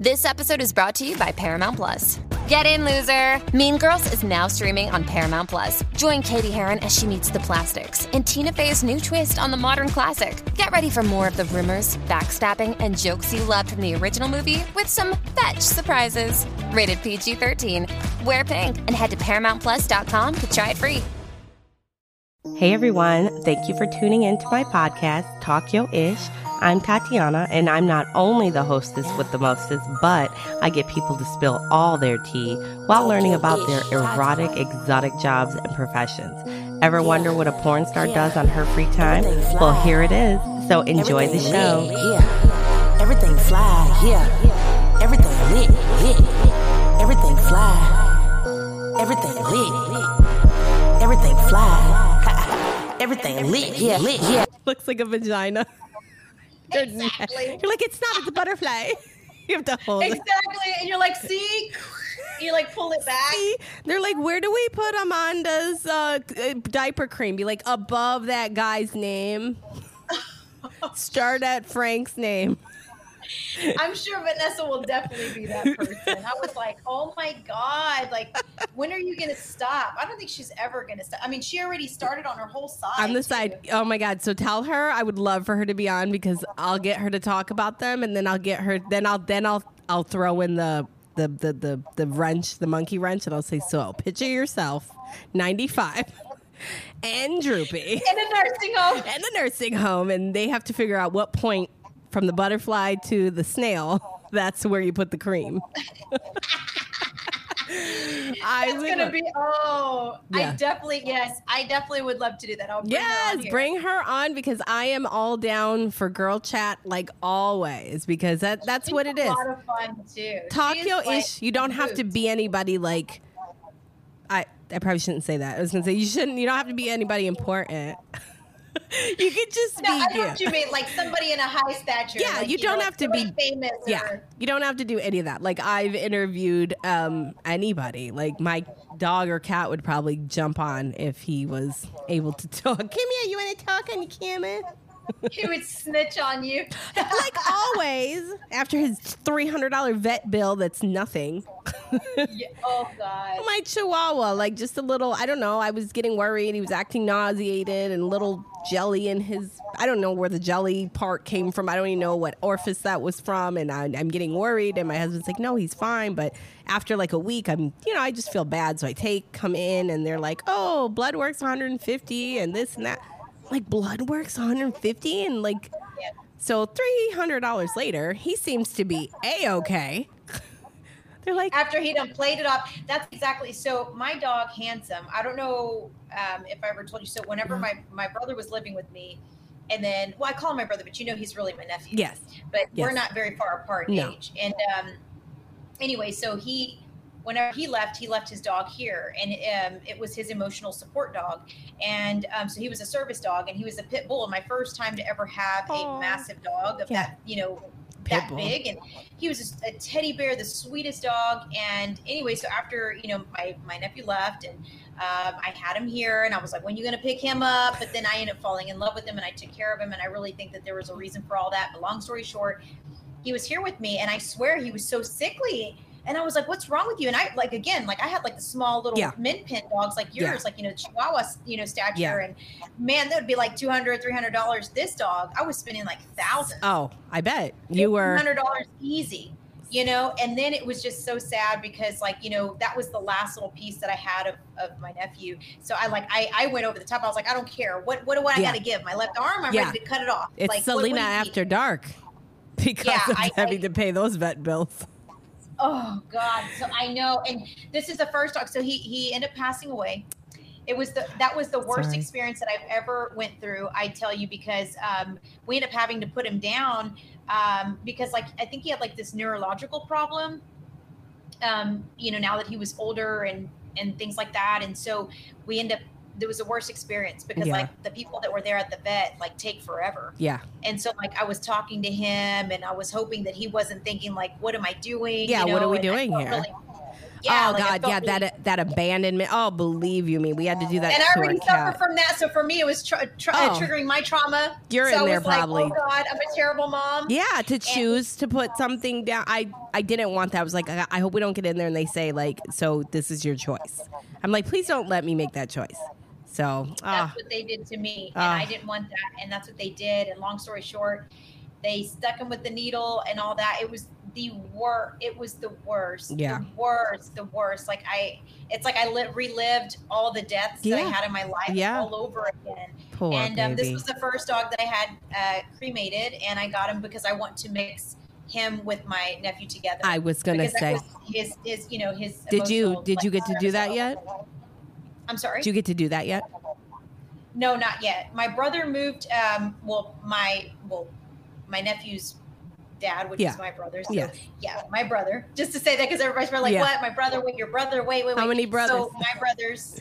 This episode is brought to you by Paramount Plus. Get in, loser! Mean Girls is now streaming on Paramount Plus. Join Cady Heron as she meets the plastics and Tina Fey's new twist on the modern classic. Get ready for more of the rumors, backstabbing, and jokes you loved from the original movie with some fetch surprises. Rated PG 13. Wear pink and head to ParamountPlus.com to try it free. Hey everyone, thank you for tuning in to my podcast, Talk Yo Ish. I'm Tatiana, and I'm not only the hostess with the mostest, but I get people to spill all their tea while learning about their erotic, exotic jobs and professions. Ever wonder what a porn star does on her free time? Well, here it is. So enjoy the show. Yeah. Everything fly, yeah. Everything lit, lit. Everything fly. Everything lit. Everything fly. Everything lit, yeah, lit, yeah. Looks like a vagina. You're- Exactly. You're like, it's not, it's a butterfly. You have to hold it. Exactly. And you're like, see? You like pull it back. See? They're like, where do we put Amanda's uh, uh, diaper cream? Be like above that guy's name. Start at Frank's name. I'm sure Vanessa will definitely be that person. I was like, oh my God. Like, when are you going to stop? I don't think she's ever going to stop. I mean, she already started on her whole side. On the too. side. Oh my God. So tell her I would love for her to be on because I'll get her to talk about them and then I'll get her then I'll then I'll I'll throw in the the the the, the wrench, the monkey wrench, and I'll say, so picture yourself, 95 and droopy. In a nursing home. and the nursing home, and they have to figure out what point from the butterfly to the snail. That's where you put the cream. I It's gonna be oh Yeah. I definitely yes I definitely would love to do that I'll bring her Yes, on here. bring her on because I am all down for girl chat like always because that that's She's what it a is. lot of fun too Talk She's yo like ish. You don't have to be anybody like I I probably shouldn't say that. I was gonna say you shouldn't you don't have to be anybody important. you could just no, I be know you. what you mean like somebody in a high stature Yeah, like, you don't know, have to be- famous Yeah, or, you don't have to do any of that. Like I've interviewed um, anybody. Like my dog or cat would probably jump on if he was able to talk. Come here, you want to talk on the camera? He would snitch on you Like always, after his three hundred dollar vet bill, that's nothing. Yeah, oh god my chihuahua, like just a little. I don't know. I was getting worried. He was acting nauseated and little jelly in his. I don't know where the jelly part came from. I don't even know what orifice that was from. And I, I'm getting worried. And my husband's like, "No, he's fine." But after like a week, I'm, you know, I just feel bad. So I take come in, and they're like, "Oh, blood works 150 and this and that." Like blood works 150 and like. So three hundred dollars later, he seems to be a okay. They're like, after he done played it off. That's exactly so. My dog, handsome. I don't know um, if I ever told you. So whenever my my brother was living with me, and then well, I call him my brother, but you know he's really my nephew. yes, but we're not very far apart in No. age. And um, anyway, so he, whenever he left, he left his dog here, and um, it was his emotional support dog. And um, so he was a service dog, and he was a pit bull. My first time to ever have Aw. a massive dog of Yeah. that, you know, Pit that bull. big, and he was just a teddy bear, the sweetest dog. And anyway, so after you know my my nephew left, and um, I had him here, and I was like, when you gonna pick him up? But then I ended up falling in love with him, and I took care of him, and I really think that there was a reason for all that. But long story short, he was here with me, and I swear he was so sickly. And I was like, "What's wrong with you?" And I like again, like I had like the small little Yeah. min pin dogs, like yours, Yeah. like you know, Chihuahua, you know, stature. Yeah. And man, that would be like 200 300 dollars. This dog, I was spending like thousands Oh, I bet you were. hundred dollars easy, you know. And then it was just so sad because, like, you know, that was the last little piece that I had of, of my nephew. So I like I, I went over the top. I was like, I don't care. What what do I got to give? My left arm? I'm ready to cut it off. It's like, what- what Selena do need? after dark because Yeah, of I- having I- to pay those vet bills. Oh God! So I know, and this is the first dog. So he he ended up passing away. It was the that was the worst Sorry. experience that I've ever went through. I tell you because um, we ended up having to put him down um, because like I think he had like this neurological problem. Um, you know, now that he was older and and things like that, and so we end up. There was the worst experience because Yeah. like the people that were there at the vet like take forever. Yeah. And so like I was talking to him and I was hoping that he wasn't thinking like, what am I doing? Yeah, what are we and doing here? really- Yeah, oh like, God, yeah, really- that that abandonment. Oh, believe you me, we had to do that and I already suffer from that. So for me, it was tr- tr- uh, Oh. triggering my trauma. You're so in there was like, probably. oh God, I'm a terrible mom. Yeah, to choose to put something down. I I didn't want that. I was like, I, I hope we don't get in there and they say like, so this is your choice. I'm like, please don't let me make that choice. So, That's ah, what they did to me, Ah. and I didn't want that. And that's what they did. And long story short, they stuck him with the needle and all that. It was the worst. It was the worst. Yeah. The worst. The worst. Like I, it's like I li- relived all the deaths that I had in my life Yeah. all over again. poor and um, this was the first dog that I had uh, cremated, and I got him because I want to mix him with my nephew together. I was gonna because say, his, his, you know, his. Did you- did you get to do that yet? I'm sorry. did you get to do that yet? No, not yet. My brother moved. Um, well, my well, my nephew's dad, which Yeah. is my brother's. So, Yes. Yeah, my brother. Just to say that because everybody's probably like, Yeah. "What? My brother? Wait, your brother? Wait, wait, wait." How many brothers? So my brothers.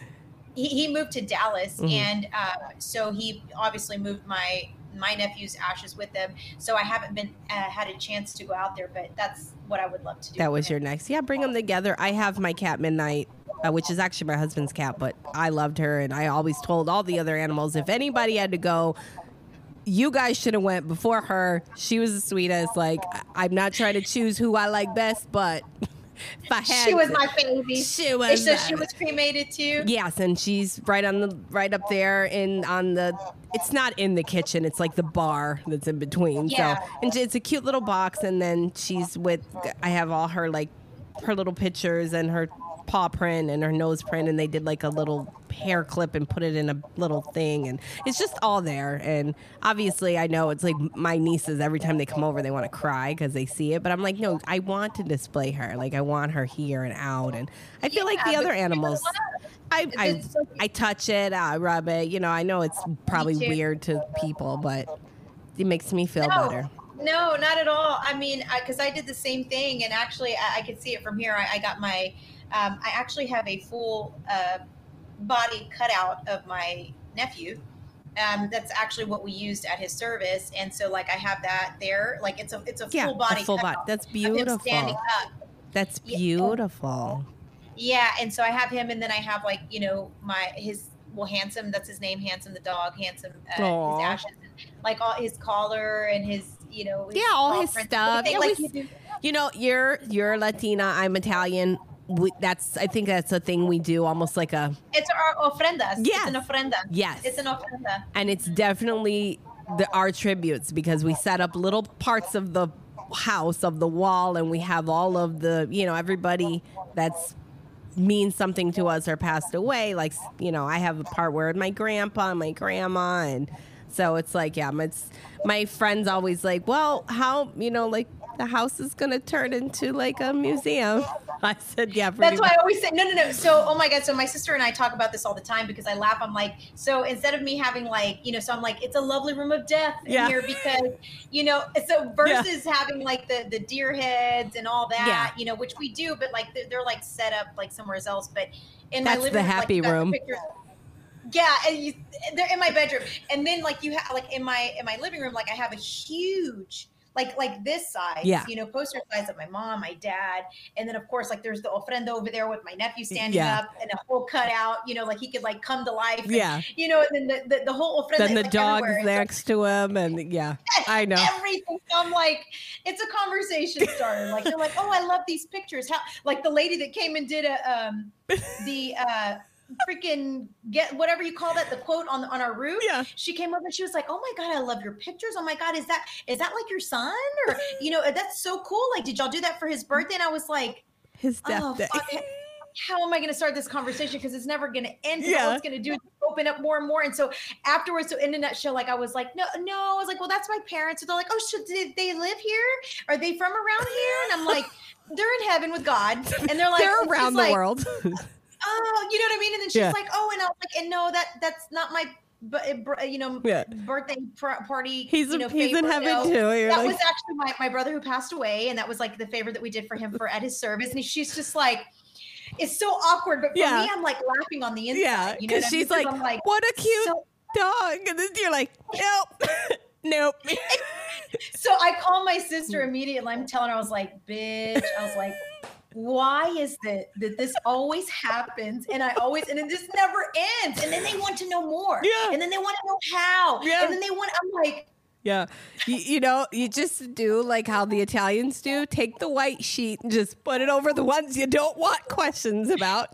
He, he moved to Dallas, Mhm. and uh, so he obviously moved my my nephew's ashes with them. So I haven't been uh, had a chance to go out there, but that's what I would love to do. That was your next. Yeah, bring them together. I have my cat Midnight, uh, which is actually my husband's cat, but I loved her, and I always told all the other animals if anybody had to go, you guys should have went before her. She was the sweetest. Like I'm not trying to choose who I like best, but if I had, She was to- my baby. She was So she was cremated too. Yes, and she's right on the right up there in on the. It's not in the kitchen. It's like the bar that's in between. Yeah. So and it's a cute little box, and then she's with. I have all her like her little pictures and her paw print and her nose print, and they did like a little hair clip and put it in a little thing, and it's just all there. And obviously, I know it's like my nieces. Every time they come over, they want to cry because they see it. But I'm like, no, I want to display her. Like I want her here and out, and I feel like the other animals. I, I, like- I touch it, I rub it. You know, I know it's probably weird to people, but it makes me feel No. better. No, not at all. I mean, because I, did the same thing, and actually, I, I could see it from here. I, I got my, um, I actually have a full uh, body cutout of my nephew. Um, that's actually what we used at his service, and so like I have that there. Like it's a it's a Yeah, full body a full body. That's him standing up. That's beautiful. Yeah, and so I have him, and then I have like you know my his well handsome. That's his name, handsome the dog, handsome. Uh, his ashes, like all his collar and his you know his Yeah, all his stuff. Yeah, like we- you do. You know, you're you're Latina. I'm Italian. We, that's I think that's a thing we do, almost like a It's our ofrendas. Yes. It's an ofrenda. yes. It's an ofrenda. and it's definitely the our tributes because we set up little parts of the house of the wall and we have all of the you know everybody that's means something to us or passed away like you know i have a part where my grandpa and my grandma and so it's like yeah it's my friends always like well how you know like the house is gonna turn into like a museum i said yeah That's why I always say no, no, no. So, oh my god. So my sister and I talk about this all the time because I laugh. I'm like, so instead of me having like, you know, so I'm like, it's a lovely room of death in Yeah. here because, you know, so versus having like the the deer heads and all that, Yeah. you know, which we do, but like they're, they're like set up like somewhere else. But in That's my living the room, happy the room. pictures- yeah, and you, they're in my bedroom, and then like you have like in my in my living room, like I have a huge. Like like this size, Yeah. you know, poster size of my mom, my dad, and then of course like there's the ofrenda over there with my nephew standing Yeah. up and a whole cutout, you know, like he could like come to life. and, Yeah. you know, and then the the, the whole ofrenda. then the like, dog's everywhere. It's, like, next to him and yeah i know everything. So I'm like, it's a conversation starter. Like they're like, oh, I love these pictures. How like the lady that came and did a um the uh freaking get whatever you call that the quote on on our roof. Yeah. She came over and she was like, oh my god, I love your pictures. Oh my god, is that is that like your son or you know that's so cool. Like, did y'all do that for his birthday? And I was like. his oh, death Oh, day fuck. How am I going to start this conversation? Because it's never going to end. 'cause All Yeah. it's going to do is open up more and more. And so afterwards, so in a nutshell, like I was like, no, no. I was like, well, that's my parents. So they're like, oh, should did they live here? Are they from around here? And I'm like, they're in heaven with God. And they're like, they're around the like, world Oh, you know what I mean? And then she's Yeah. like, oh, and I was like, and no, that that's not my. But eh, you know, Yeah. birthday pr- party. He's you know, he's in heaven no. too. You're that like- was actually my, my brother who passed away, and that was like the favor that we did for him for at his service. And she's just like, it's so awkward, but for Yeah. me, I'm like laughing on the inside. yeah you know what because she's like, like, what a cute so- dog and then you're like nope nope so I call my sister immediately. I'm telling her, I was like, bitch, I was like, why is it that this always happens and I always and it just never ends and then they want to know more Yeah. and then they want to know how Yeah. and then they want I'm like Yeah. You, you know, you just do like how the Italians do take the white sheet and just put it over the ones you don't want questions about.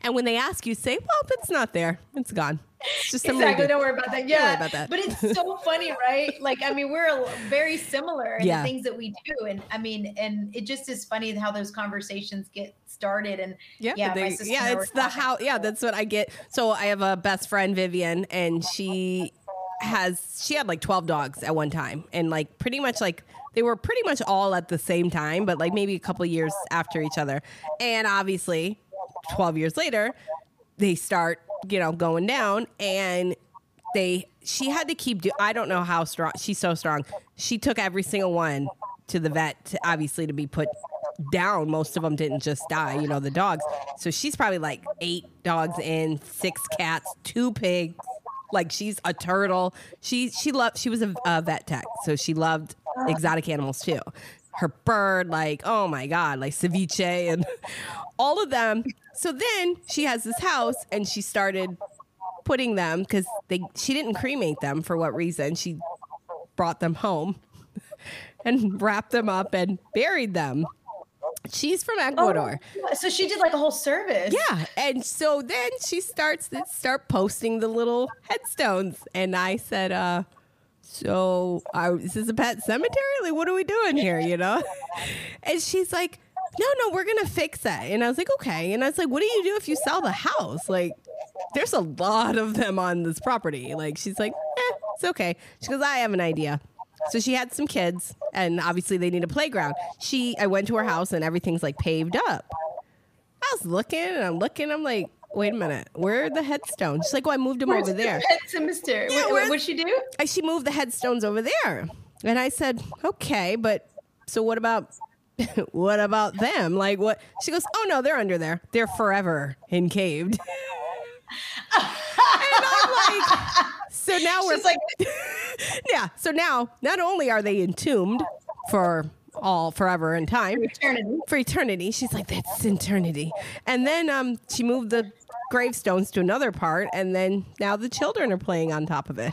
And when they ask you, say, well, it's not there. It's gone. It's just exactly do. don't worry about that yeah about that. but it's so funny right like I mean we're very similar in Yeah. the things that we do and I mean and it just is funny how those conversations get started and Yeah, yeah, they- yeah, and I were it's the how. Yeah, that's what I get. So I have a best friend, Vivian, and oh, she has she had like twelve dogs at one time, and like pretty much like they were pretty much all at the same time, but like maybe a couple years after each other. And obviously, twelve years later, they start you know going down, and they she had to keep do I don't know how strong she's so strong. She took every single one to the vet to, obviously to be put down. Most of them didn't just die, you know, the dogs. So she's probably like eight dogs in, six cats, two pigs. Like she's a turtle. She she loved she was a, a vet tech, so she loved exotic animals too. Her bird, like oh my god, like ceviche and all of them. So then she has this house, and she started putting them because they she didn't cremate them for what reason. She brought them home and wrapped them up and buried them. She's from ecuador. so she did like a whole service. Yeah. And so then she starts to start posting the little headstones. And i said uh so uh, is this a pet cemetery? Like what are we doing here you know? And she's like no no we're gonna fix it and i was like okay. And i was like what do you do if you sell the house? Like there's a lot of them on this property. Like she's like eh, it's okay. She goes i have an idea. So she had some kids and obviously they need a playground. She i went to her house and everything's like paved up. I was looking and i'm looking i'm like wait a minute where are the headstones she's like oh i moved them over there Pet cemetery. Yeah, what, where's- what'd she do? and she moved the headstones over there. And I said, okay, but so what about what about them? Like what? She goes, oh no, they're under there. They're forever encaved. and I'm like, so now we're like, yeah. So now not only are they entombed for all forever in time, eternity. for eternity. She's like, that's eternity. And then um, she moved the gravestones to another part, and then now the children are playing on top of it.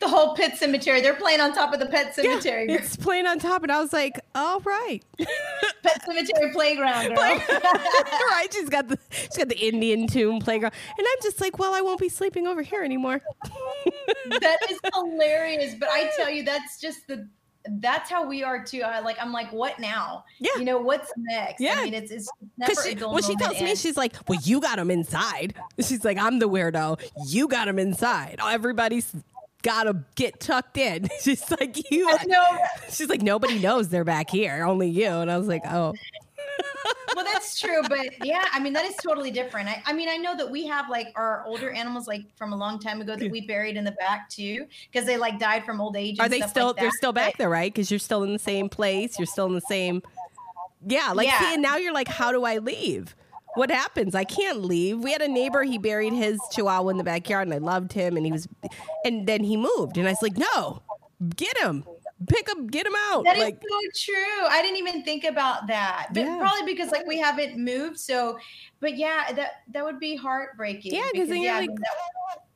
The whole pet cemetery. They're playing on top of the pet cemetery. Yeah, It's playing on top, and I was like, "All right, pet cemetery playground, girl. right." She's got the she's got the Indian tomb playground, and I'm just like, "Well, I won't be sleeping over here anymore." that is hilarious. But I tell you, that's just the that's how we are too. I like I'm like, what now? Yeah. You know, what's next? Yeah. I mean, it's it's never she, well, she tells me she's like, "Well, you got them inside." She's like, "I'm the weirdo. You got them inside. Everybody's got to get tucked in." She's like, "You." She's like, "Nobody knows they're back here. Only you." And I was like, "Oh." That's true, but yeah, I mean that is totally different. I, I mean, I know that we have like our older animals, like from a long time ago, that we buried in the back too, because they like died from old age. Are they stuff still? like they're still back But- there, right? Because you're still in the same place. You're still in the same. Yeah, like Yeah. see, and now you're like, how do I leave? What happens? I can't leave. We had a neighbor. He buried his chihuahua in the backyard, and I loved him. And he was, and then he moved, and I was like, no, get him, pick him, get him out. That is like, so true. I didn't even think about that. But Yeah. probably because like we haven't moved. So, but yeah, that that would be heartbreaking. Yeah, 'cause then you're yeah, like-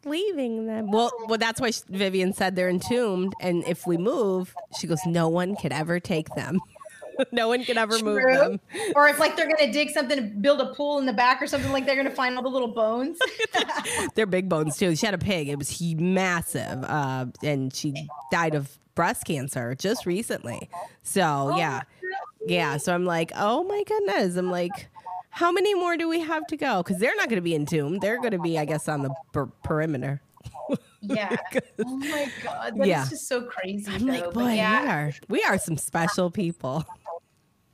leaving them. Well, well, that's why Vivian said they're entombed, and if we move, she goes, no one could ever take them. no one could ever move them. or if like they're gonna dig something to build a pool in the back or something like they're gonna find all the little bones. They're big bones too. She had a pig. It was he massive, uh, and she died of breast cancer just recently. So oh, yeah, yeah. So I'm like, oh my goodness. I'm like, how many more do we have to go? Because they're not going to be entombed. They're going to be, I guess, on the per- perimeter. yeah. Oh my god, that's Yeah. just so crazy. I'm though. like, boy, yeah. we are we are some special people.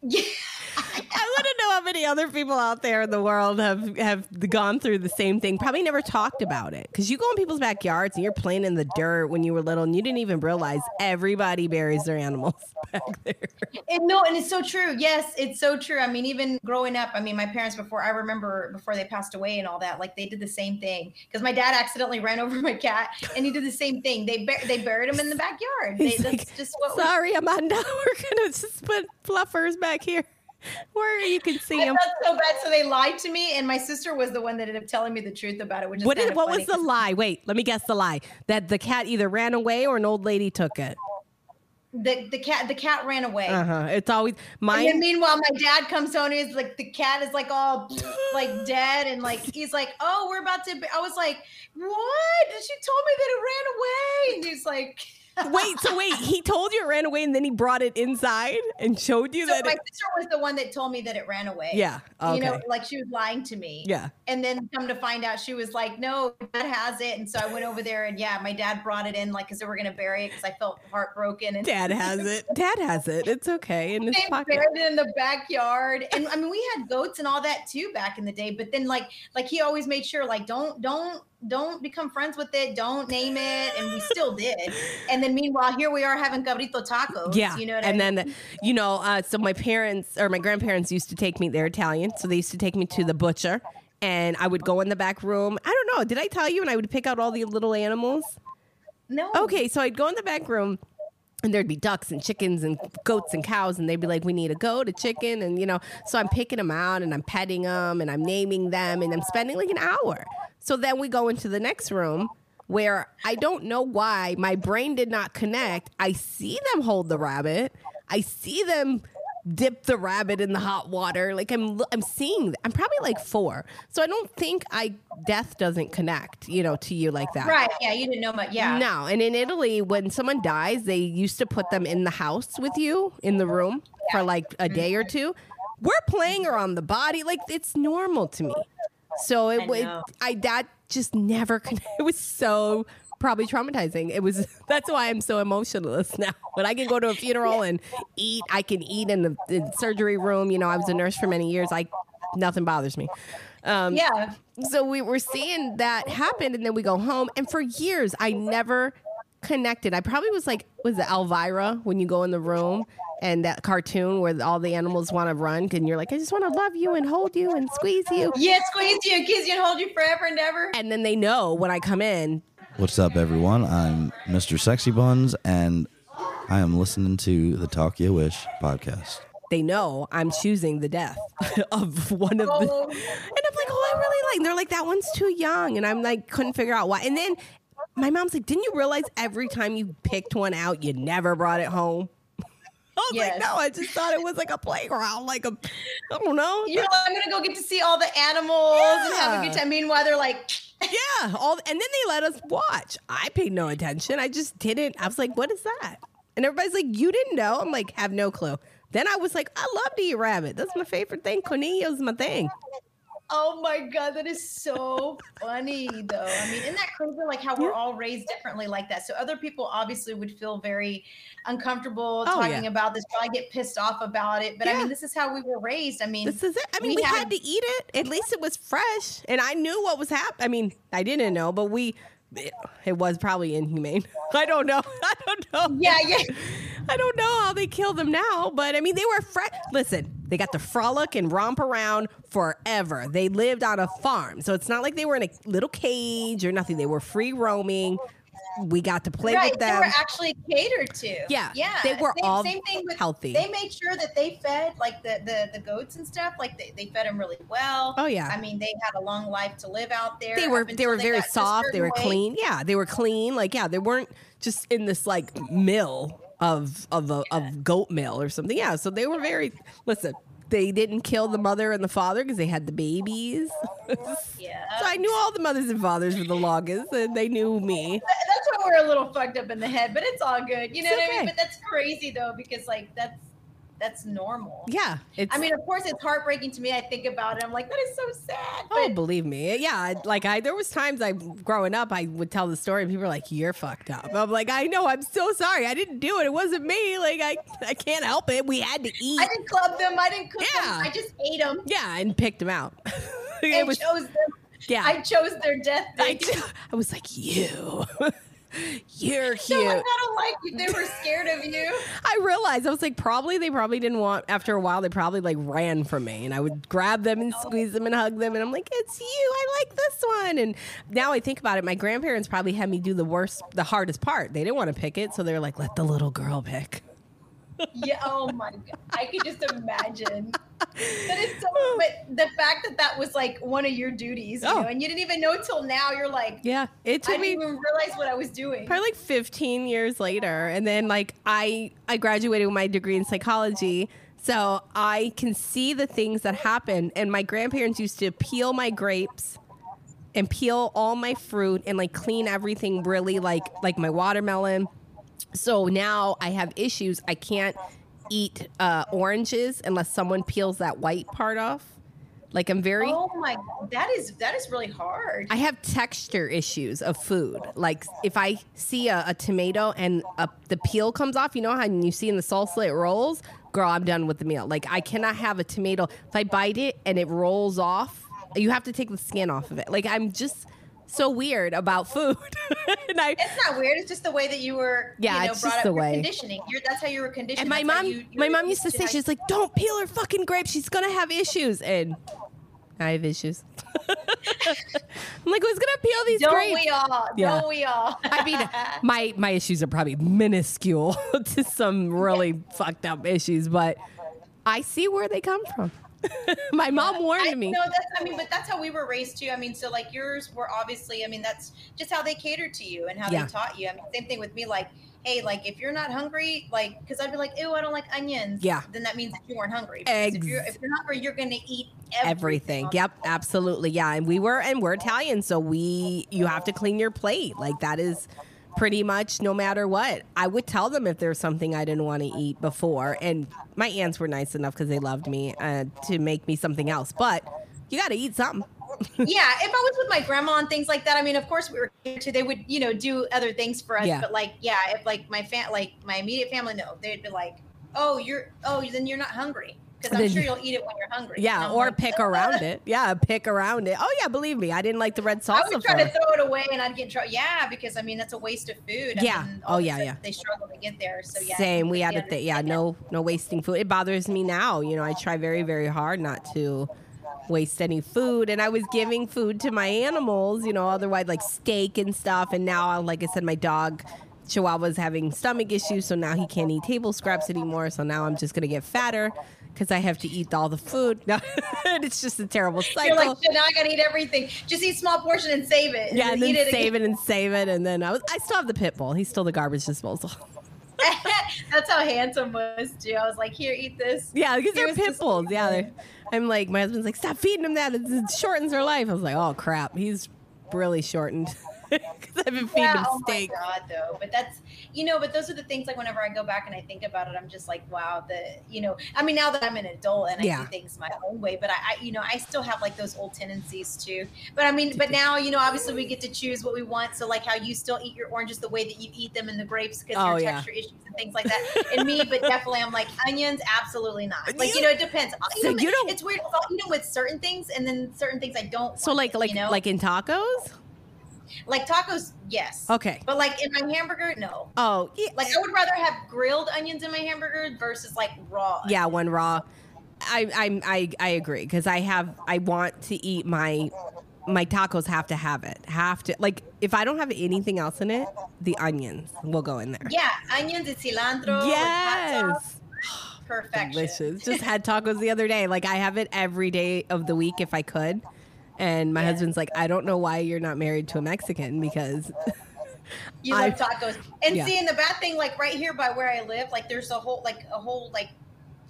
Yeah. I want to know how many other people out there in the world have have gone through the same thing. Probably never talked about it because you go in people's backyards and you're playing in the dirt when you were little and you didn't even realize everybody buries their animals back there. And no, and it's so true. Yes, it's so true. I mean, even growing up, I mean, my parents before I remember before they passed away and all that, like they did the same thing. Because my dad accidentally ran over my cat, and he did the same thing. They bur- they buried him in the backyard. They, that's like, just what. we- Sorry, Amanda. We're gonna just put fluffers back here. Where you can see I him. so bad, so they lied to me, and my sister was the one that ended up telling me the truth about it. Which is What, kind what funny was the lie? Wait, let me guess the lie. That the cat either ran away or an old lady took it. the the cat the cat ran away. Uh huh. It's always And then meanwhile, my dad comes home and he's like, the cat is like all like dead, and like he's like, oh, we're about to. Be-. I was like, what? And she told me that it ran away, and he's like, Wait, so wait, he told you it ran away and then he brought it inside and showed you So that my it, sister was the one that told me that it ran away. Yeah. Okay. You know, like she was lying to me. Yeah. And then come to find out, she was like, "No, dad has it." And so I went over there, and yeah, my dad brought it in, like, because they were gonna bury it, because I felt heartbroken. And Dad has it. Dad has it. It's okay in his they pocket. buried it in the backyard and i mean we had goats and all that too back in the day but then like like he always made sure like don't don't don't become friends with it don't name it and we still did and then meanwhile here we are having cabrito tacos Yeah. you know what and I mean? then, you know, uh, so my parents or my grandparents used to take me, they're Italian. So they used to take me to the butcher and I would go in the back room. I don't know. Did I tell you? And I would pick out all the little animals. no Okay. So I'd go in the back room and there'd be ducks and chickens and goats and cows and they'd be like we need a goat a chicken and you know so i'm picking them out and i'm petting them and i'm naming them and i'm spending like an hour. So then we go into the next room where i don't know why my brain did not connect. I see them hold the rabbit. I see them dip the rabbit in the hot water. Like i'm i'm seeing i'm probably like four. So i don't think i death doesn't connect you know to you like that. Right. Yeah you didn't know much. Yeah. No, and in Italy, when someone dies, they used to put them in the house with you in the room for like a day or two. We're playing around the body. Like it's normal to me. So it I. I that just never it was so probably traumatizing. It was that's why I'm so emotionless now. When I can go to a funeral and eat, I can eat in the, in surgery room. You know, I was a nurse for many years. I nothing bothers me. Um, yeah so we were seeing that happen and then we go home and for years i never connected i probably was like was it elvira when you go in the room and that cartoon where all the animals want to run and you're like i just want to love you and hold you and squeeze you yeah squeeze you kiss you and hold you forever and ever and then they know when i come in What's up, everyone? I'm Mr. Sexy Buns, and I am listening to the Talk Yo Ish podcast. they know i'm choosing the death of one of the oh. and Oh. i'm like oh i really like and they're like that one's too young and i'm like couldn't figure out why and then my mom's like didn't you realize every time you picked one out you never brought it home I was like, no, I just thought it was like a playground, like a, I don't know. you're like i'm gonna go get to see all the animals and have a good time meanwhile they're like Yeah, all, and then they let us watch. I paid no attention. I just didn't. I was like, what is that? And everybody's like, you didn't know? I'm like, have no clue. Then I was like, I love to eat rabbit. That's my favorite thing. Cornelia's my thing. Oh my god, that is so funny though. I mean, isn't that crazy? Like how we're all raised differently like that. So other people obviously would feel very uncomfortable Oh, talking yeah. about this, probably get pissed off about it. But I mean, this is how we were raised. I mean, This is it. I mean, We we, had, had- to eat it. At least it was fresh, and I knew what was happening. I mean, I didn't know, but we. It, it was probably inhumane. I don't know. I don't know. yeah, yeah. I don't know how they kill them now, but I mean, they were fresh. Listen, they got to frolic and romp around forever. They lived on a farm, so it's not like they were in a little cage or nothing. They were free roaming. We got to play right, with them. they were actually catered to. Yeah, yeah. they were same, all same thing with healthy. They made sure that they fed like the the, the goats and stuff. Like they, they fed them really well. Oh, yeah. I mean, they had a long life to live out there. they were they were very got soft. They were weight. clean. Yeah, they were clean. Like yeah, they weren't just in this like mill of of a, of goat mill or something. Yeah, so they were very. Listen, they didn't kill the mother and the father because they had the babies. Yeah. So I knew all the mothers and fathers for the longest, and they knew me. that's why we're a little fucked up in the head, but it's all good. You know It's what I mean? But that's crazy though, because like that's that's normal. Yeah, it's. I mean, of course, it's heartbreaking to me. I think about it. I'm like, that is so sad. Oh, but oh, believe me, yeah. Like I, there was times I, growing up, I would tell the story, and people were like, "You're fucked up." I'm like, I know, I'm so sorry, I didn't do it. It wasn't me. Like I, I can't help it. We had to eat. I didn't club them. I didn't cook Yeah. them. I just ate them. yeah, and picked them out. it was, chose them. yeah. I chose their death I. I was like, you, you're No, cute. I don't like you. They were scared of you. I realized I was like, probably they probably didn't want. After a while, they probably like ran from me, and I would grab them and oh. squeeze them and hug them, and I'm like, it's you. I like this one. And now I think about it, my grandparents probably had me do the worst, the hardest part. They didn't want to pick it, so they were like, let the little girl pick. Yeah. Oh my god. I could just imagine. That is so. But the fact that that was like one of your duties, you Oh. know, and you didn't even know till now. You're like, Yeah, it I took didn't me even realize what I was doing. probably like 15 years later and then like i i graduated with my degree in psychology so i can see the things that happen and my grandparents used to peel my grapes and peel all my fruit and like clean everything really like like my watermelon so now i have issues i can't eat uh, oranges unless someone peels that white part off like i'm very Oh my, that is that is really hard. I have texture issues of food. Like if I see a, a tomato and a, the peel comes off, you know how you see in the salsa it rolls? Girl, I'm done with the meal. Like I cannot have a tomato. If I bite it and it rolls off, you have to take the skin off of it. Like I'm just so weird about food. and I It's not weird. It's just the way that you were. Yeah, you know, it's brought just up the way. conditioning. You're, that's how you were conditioned. and my That's mom you- you my mom used to say she's like, "Don't peel her fucking grapes. She's going to have issues." And I have issues. I'm like, "Who's going to peel these Don't grapes?" we all? Yeah. Don't we all? I mean, my my issues are probably minuscule to some really fucked up issues, but I see where they come from. my mom warned I, me. No, that's. I mean, but that's how we were raised too. I mean, so like yours were obviously. I mean, that's just how they catered to you and how Yeah. they taught you. I mean, same thing with me. Like, hey, like if you're not hungry, like, because I'd be like, ew, I don't like onions. Yeah. Then that means that you weren't hungry. Because If you're, if you're hungry, you're gonna eat everything. Everything. Yep, absolutely. Yeah, and we were and we're Italian, so we you have to clean your plate. Like that is pretty much no matter what. I would tell them if there's something I didn't want to eat before, and my aunts were nice enough because they loved me uh, to make me something else. But you got to eat something. yeah, if I was with my grandma and things like that, I mean, of course we were to they would, you know, do other things for us. Yeah. But like, yeah, if like my fam like my immediate family, no, they'd be like, Oh, you're oh then you're not hungry. Because I'm sure you'll eat it when you're hungry. Yeah, or like, pick "Uh." around it. Yeah, pick around it. Oh yeah, believe me, I didn't like the red sauce. I would try to throw it away and I'd get in trouble. Yeah, because I mean that's a waste of food. and Yeah. then Oh, a yeah, yeah. They struggle to get there. So yeah. Same. We had to completely think. Yeah, no, no wasting food. It bothers me now. You know, I try very, very hard not to waste any food, and I was giving food to my animals. You know, otherwise like steak and stuff. And now, like I said, my dog. Chihuahua's having stomach issues, so now he can't eat table scraps anymore. So now I'm just gonna get fatter because I have to eat all the food. No, it's just a terrible cycle. You're like, now I gotta eat everything. Just eat small portion and save it. yeah, and then eat it save again. it and save it, and then I was. I still have the pit bull. He's still the garbage disposal. That's how handsome was too. I was like, here, eat this. Yeah, because He they're pit bulls. Yeah, I'm like, my husband's like, stop feeding him that. It, shortens their life. I was like, oh crap, he's really shortened because I've been feeding Yeah, him oh steak. god, though. But that's you know, but those are the things like whenever I go back and I think about it, I'm just like, wow, the you know, I mean, now that I'm an adult and I Yeah. do things my own way, but I, I, you know, I still have like those old tendencies too. But I mean, but now you know, obviously we get to choose what we want. So like how you still eat your oranges the way that you eat them and the grapes because Oh, your yeah. texture issues and things like that. and me, but definitely I'm like onions, absolutely not. Like you, You- know, it depends. I'll So you don't- It's weird. I'll eat them with certain things and then certain things I don't. So want like like you know? like in tacos? Like tacos, yes. Okay. But like in my hamburger, no. Oh yeah, Like I would rather have grilled onions in my hamburger versus like raw. yeah, one raw. I I I, I agree because I have I want to eat my my tacos have to have it have to like if I don't have anything else in it, the onions will go in there. Yeah, onions and cilantro. with hot sauce, Yes. perfection. delicious. Just had tacos the other day. Like I have it every day of the week if I could. And my Yeah. husband's like, I don't know why you're not married to a Mexican because You I- love tacos. And Yeah. see, and the bad thing, like right here by where I live, like there's a whole, like a whole, like,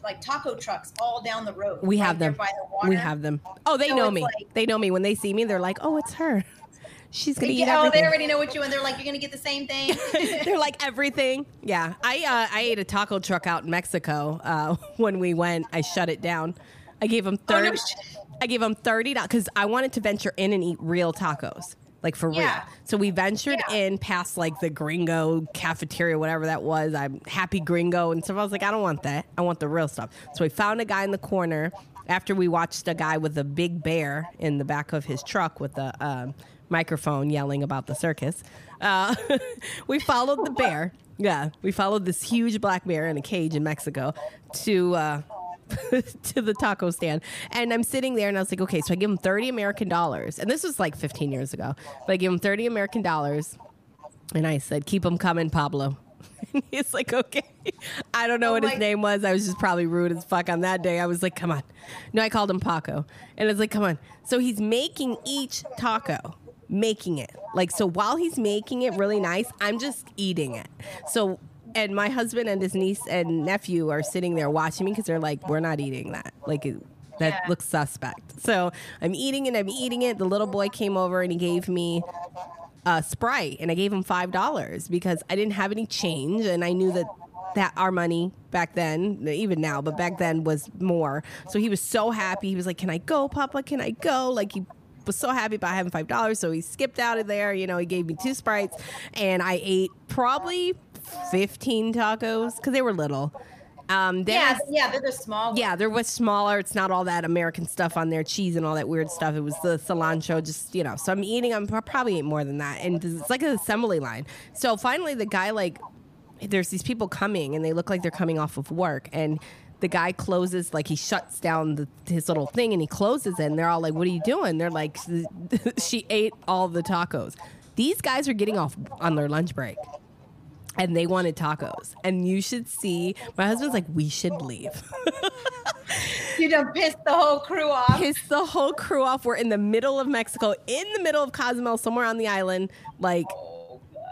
like taco trucks all down the road. we have them. By the water. We have them. Oh, they So know me. like- they know me when they see me. They're like, oh, it's her. She's gonna eat Yeah, oh, they already know what you and they're like, you're gonna get the same thing. They're like everything. Yeah, I uh, I ate a taco truck out in Mexico uh, when we went. I shut it down. I gave them Oh, no thirty. I gave them thirty dollars because I wanted to venture in and eat real tacos, like for Yeah. real. So we ventured Yeah. in past like the Gringo cafeteria, whatever that was. I'm happy Gringo and stuff. I was like, I don't want that. I want the real stuff. So we found a guy in the corner after we watched a guy with a big bear in the back of his truck with a um, microphone yelling about the circus. Uh, we followed the bear. Yeah, we followed this huge black bear in a cage in Mexico to uh, to the taco stand, and I'm sitting there, and I was like, okay, so I give him 30 American dollars, and this was like 15 years ago, but I give him 30 American dollars, and I said, keep them coming, Pablo. And he's like, okay. I don't know Oh what his name was. I was just probably rude as fuck on that day. I was like, come on. No, I called him Paco. And I was like, come on. So he's making each taco, making it. Like, so while he's making it really nice, I'm just eating it. So, and my husband and his niece and nephew are sitting there watching me because they're like, we're not eating that. Like, it, that Yeah. looks suspect. So I'm eating it. I'm eating it. The little boy came over and he gave me a Sprite, and I gave him five dollars because I didn't have any change, and I knew that that our money back then, even now, but back then was more. So he was so happy. He was like, "Can I go, Papa? Can I go?" Like he was so happy about having five dollars. So he skipped out of there. You know, he gave me two sprites, and I ate probably fifteen tacos because they were little. Um, Yeah, yeah, they're the small ones. yeah, there was smaller. It's not all that American stuff on there, cheese and all that weird stuff. It was the cilantro, just you know. So I'm eating. I'm probably ate more than that, and it's like an assembly line. So finally, the guy like, there's these people coming, and they look like they're coming off of work, and the guy closes like he shuts down the, his little thing, and he closes it, and they're all like, "What are you doing?" They're like, "She ate all the tacos." These guys are getting off on their lunch break and they wanted tacos. And you should see. My husband's like, we should leave. You done pissed the whole crew off. Piss the whole crew off. We're in the middle of Mexico, in the middle of Cozumel, somewhere on the island. Like,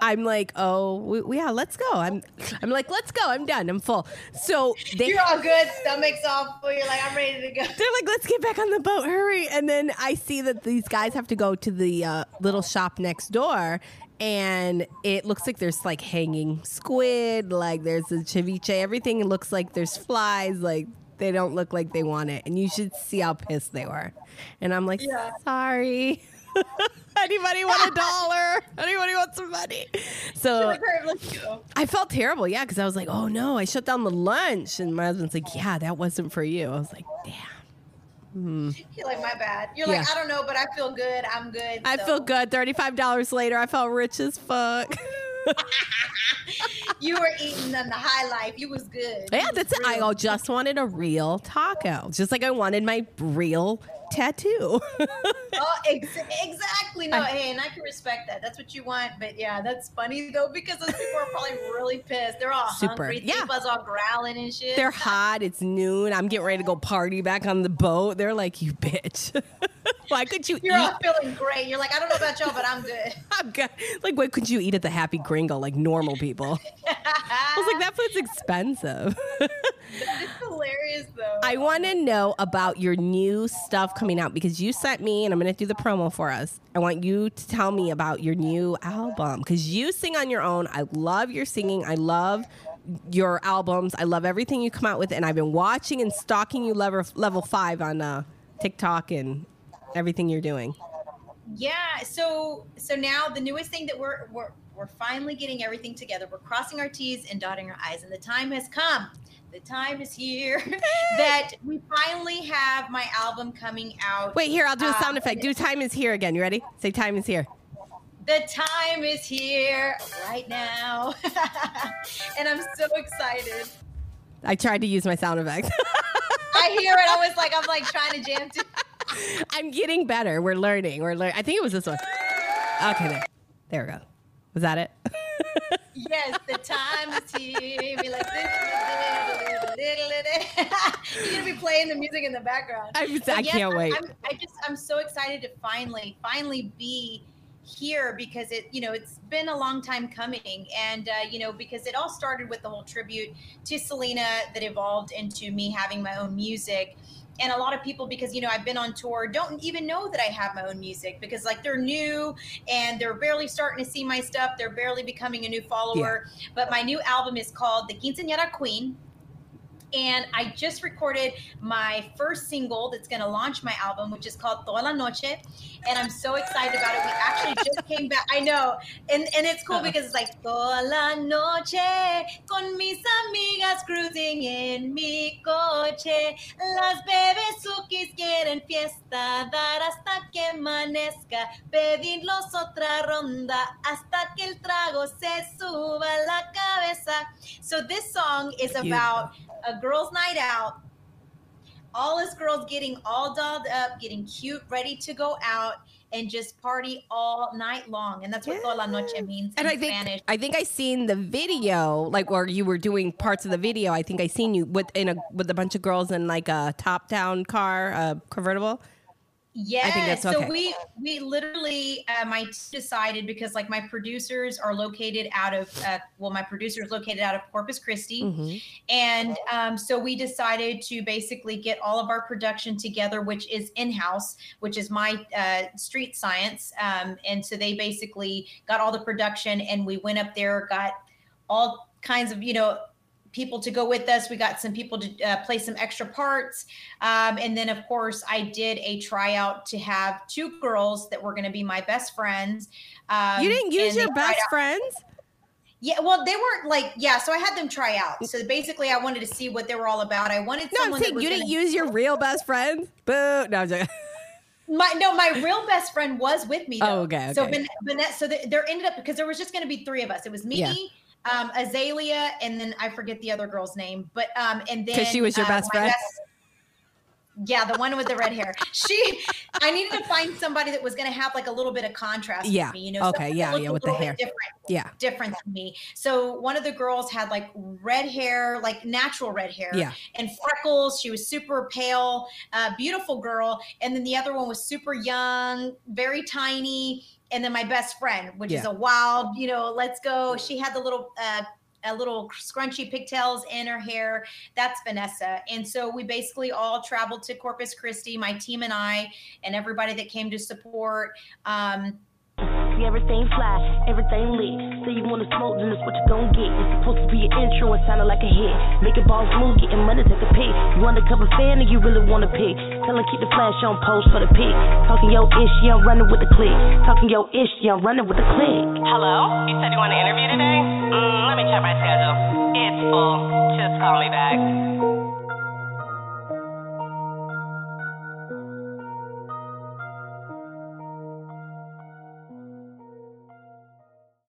I'm like, oh, we, we- yeah, let's go. I'm, I'm like, let's go. I'm done. I'm full. So they. You're all good, stomach's all full. You're like, I'm ready to go. they're like, let's get back on the boat, hurry. And then I see that these guys have to go to the uh, little shop next door. And it looks like there's like hanging squid, like there's a ceviche, everything looks like there's flies, like they don't look like they want it. And you should see how pissed they were. And I'm like, Yeah. sorry. Anybody want a dollar? Anybody want some money? So Like, "Hurry, let's go." I felt terrible, yeah, because I was like, oh no, I shut down the lunch. And my husband's like, yeah, that wasn't for you. I was like, damn. Hmm. You're like, my bad. You're like, I don't know, but I feel good. I'm good. I So, feel good. Thirty-five dollars later, I felt rich as fuck. You were eating on the high life. You was good. yeah, that's it. I just wanted a real taco, just like I wanted my real tattoo. Oh, ex- exactly. No, hey, and I can respect that. That's what you want. But yeah, that's funny though because those people are probably really pissed. They're all Super. hungry. Yeah. Tifa's all growling and shit. They're hot. It's noon. I'm getting ready to go party back on the boat. They're like, you bitch. Why could you You're eat? all feeling great. You're like, I don't know about y'all, but I'm good. I'm good. Like, what could you eat at the Happy Gringo like normal people? I was like, that food's expensive. It's hilarious though. I want to know about your new stuff coming out because you sent me, and I'm going to do the promo for us. I want you to tell me about your new album because you sing on your own. I love your singing. I love your albums. I love everything you come out with, and I've been watching and stalking you level level five on uh, TikTok and everything you're doing. Yeah. So so now the newest thing that we're we're we're finally getting everything together. We're crossing our T's and dotting our I's, and the time has come. The time is here that we finally have my album coming out. Wait, here I'll do a Uh, sound effect. Do time is here again. You ready? Say time is here. The time is here right now. and I'm so excited. I tried to use my sound effect. I hear it. I was like, I'm like trying to jam to I'm getting better. We're learning. We're learning. I think it was this one. Okay, there. There we go. Was that it? Yes, the time is here. Be like, You're gonna be playing the music in the background. I'm- I yes, can't wait. I'm, I just, I'm so excited to finally, finally be here because it, you know, it's been a long time coming, and uh, you know, because it all started with the whole tribute to Selena that evolved into me having my own music. And a lot of people, because you know I've been on tour, don't even know that I have my own music because like they're new and they're barely starting to see my stuff. They're barely becoming a new follower. But my new album is called The Quinceañera Queen. And I just recorded my first single that's going to launch my album, which is called Toda la Noche. And I'm so excited about it. We actually just came back. I know. And, and it's cool Uh-oh. because it's like, Toda la noche con mis amigas cruising in mi coche. Las bebesukis quieren fiesta, dar hasta que amanezca. Pedirlos otra ronda hasta que el trago se suba la cabeza. So this song is about a girls' night out. all us girls getting all dolled up, getting cute, ready to go out and just party all night long. And that's what toda la noche means And in I think Spanish. I think I seen the video, like where you were doing parts of the video. I think I seen you with in a with a bunch of girls in like a top down car, a convertible. Yeah, so okay. we we literally uh, my team decided because like my producers are located out of uh, well my producer is located out of Corpus Christi, Mm-hmm. and um, so we decided to basically get all of our production together, which is in house, which is my uh, street science, um, and so they basically got all the production, and we went up there, got all kinds of you know people to go with us. We got some people to uh, play some extra parts. Um, and then, of course, I did a tryout to have two girls that were going to be my best friends. Um, you didn't use your best out- friends. Yeah, well, they weren't like, yeah, so I had them try out. So basically, I wanted to see what they were all about. I wanted No, I'm someone that saying you didn't gonna- use your real best friends. Boo! No, I'm joking. My no, my real best friend was with me. Though. Oh, okay, So, okay. Van- Vanessa, so there ended up because there was just going to be three of us. It was me, Yeah. Um, Azalea, and then I forget the other girl's name. But um, and then 'Cause she was your uh, best friend? yeah, the one with the red hair. She, I needed to find somebody that was going to have like a little bit of contrast. Yeah. Me, you know. Okay, yeah, yeah, with the hair. Different Yeah, different than me. So one of the girls had like red hair, like natural red hair, Yeah. and freckles. She was super pale, uh, beautiful girl. And then the other one was super young, very tiny. And then my best friend, which is a wild, you know, let's go. She had the little. Uh, a little scrunchy pigtails in her hair. That's Vanessa. And so we basically all traveled to Corpus Christi, my team and I, and everybody that came to support. Um, See everything fly, everything lit. Say you wanna smoke, then that's what you gon' get. It's supposed to be an intro it sounded like a hit. Make it balls move, getting money, take a pic. You undercover fan or you really wanna pick? Tell her keep the flash on post for the pic. Talking yo ish, yeah, I'm running with the click. Talking yo ish, yeah, I'm running with the click. Hello? You said you want to interview today? Mm, let me check my schedule. It's full. Just call me back.